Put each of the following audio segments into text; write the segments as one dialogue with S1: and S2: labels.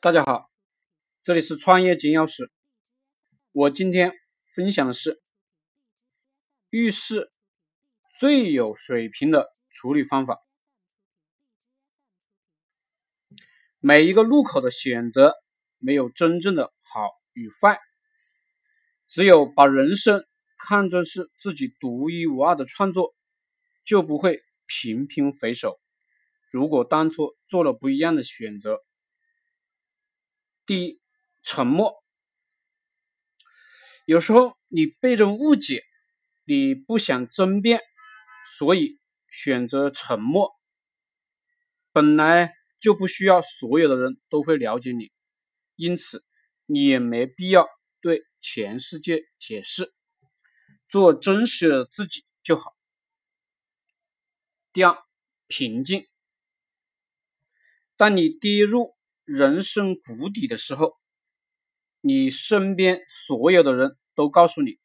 S1: 大家好，这里是创业金钥匙。我今天分享的是遇事最有水平的处理方法。每一个路口的选择没有真正的好与坏，只有把人生看作是自己独一无二的创作，就不会频频回首。如果当初做了不一样的选择。第一，沉默。有时候你被人误解，你不想争辩，所以选择沉默。本来就不需要所有的人都会了解你，因此你也没必要对全世界解释，做真实的自己就好。第二，平静。当你跌入。人生谷底的时候，你身边所有的人都告诉你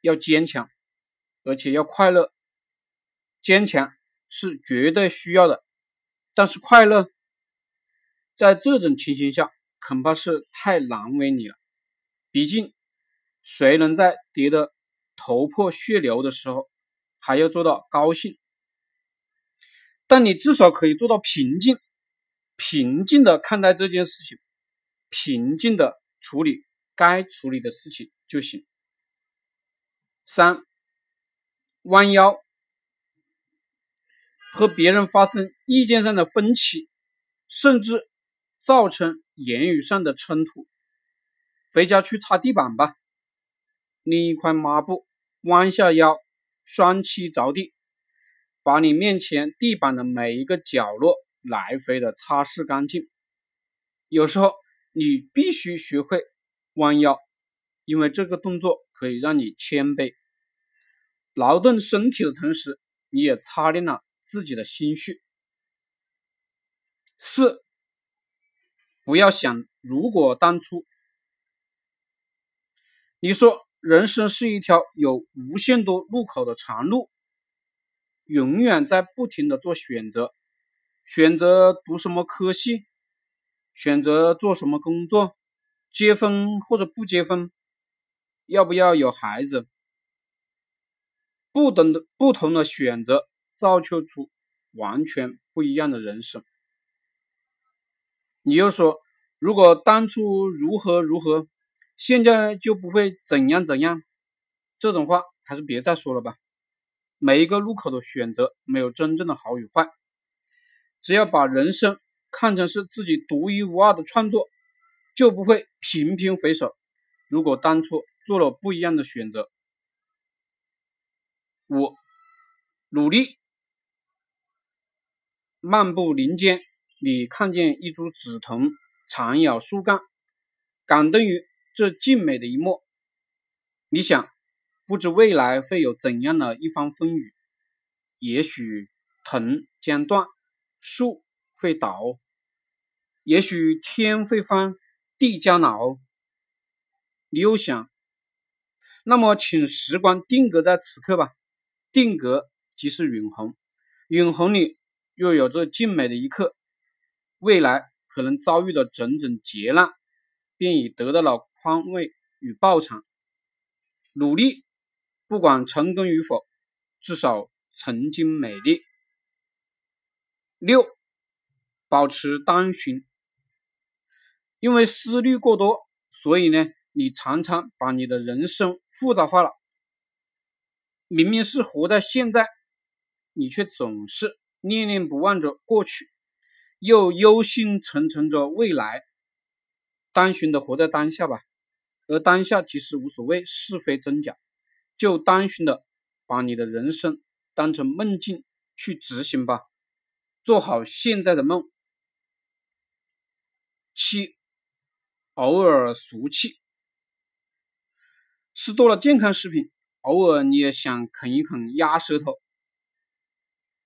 S1: 要坚强，而且要快乐。坚强是绝对需要的，但是快乐在这种情形下恐怕是太难为你了。毕竟，谁能在跌得头破血流的时候还要做到高兴？但你至少可以做到平静。平静的看待这件事情，平静的处理该处理的事情就行。三，弯腰，和别人发生意见上的分歧，甚至造成言语上的冲突，回家去擦地板吧，拎一块抹布，弯下腰，双膝着地，把你面前地板的每一个角落。来回的擦拭干净。有时候你必须学会弯腰，因为这个动作可以让你谦卑，劳动身体的同时，你也擦亮了自己的心绪。四，不要想如果当初。你说人生是一条有无限多路口的长路，永远在不停的做选择。选择读什么科系，选择做什么工作，结婚或者不结婚，要不要有孩子？不等的不同的选择，造就出完全不一样的人生。你又说，如果当初如何如何，现在就不会怎样怎样。这种话还是别再说了吧。每一个路口的选择，没有真正的好与坏。只要把人生看成是自己独一无二的创作，就不会频频回首。如果当初做了不一样的选择，五，努力。漫步林间，你看见一株紫藤缠绕树干，感动于这静美的一幕。你想，不知未来会有怎样的一番风雨？也许藤将断。树会倒，也许天会翻，地将老。你又想，那么请时光定格在此刻吧。定格即是永恒，永恒里又有着静美的一刻。未来可能遭遇的种种劫难，便已得到了宽慰与报偿。努力，不管成功与否，至少曾经美丽。六，保持单纯。因为思虑过多，所以呢，你常常把你的人生复杂化了。明明是活在现在，你却总是念念不忘着过去，又忧心忡忡着未来。单纯的活在当下吧，而当下其实无所谓是非真假，就单纯的把你的人生当成梦境去执行吧。做好现在的梦。七，偶尔俗气，吃多了健康食品，偶尔你也想啃一啃鸭舌头，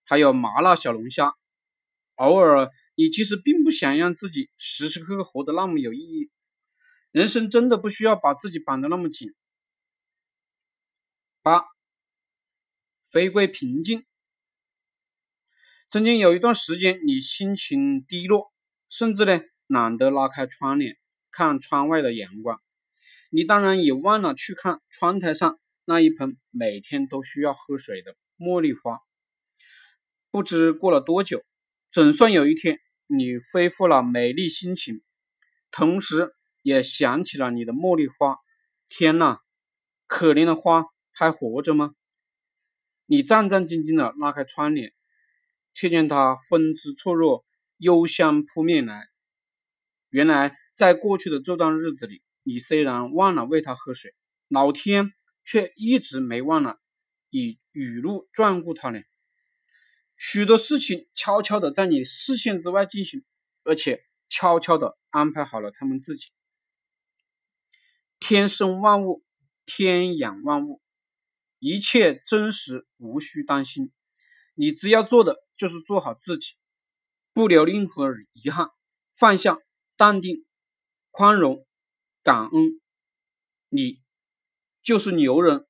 S1: 还有麻辣小龙虾。偶尔你其实并不想让自己时时刻刻活得那么有意义。人生真的不需要把自己绑得那么紧。八，回归平静。曾经有一段时间，你心情低落，甚至呢懒得拉开窗帘看窗外的阳光，你当然也忘了去看窗台上那一盆每天都需要喝水的茉莉花。不知过了多久，总算有一天，你恢复了美丽心情，同时也想起了你的茉莉花。天哪，可怜的花还活着吗？你战战兢兢地拉开窗帘，却见它风姿错落，幽香扑面来。原来，在过去的这段日子里，你虽然忘了为它喝水，老天却一直没忘了以雨露眷顾它呢。许多事情悄悄地在你视线之外进行，而且悄悄地安排好了他们自己。天生万物，天养万物，一切真实，无需担心。你只要做的就是做好自己，不留任何遗憾，放下、淡定、宽容、感恩，你就是牛人。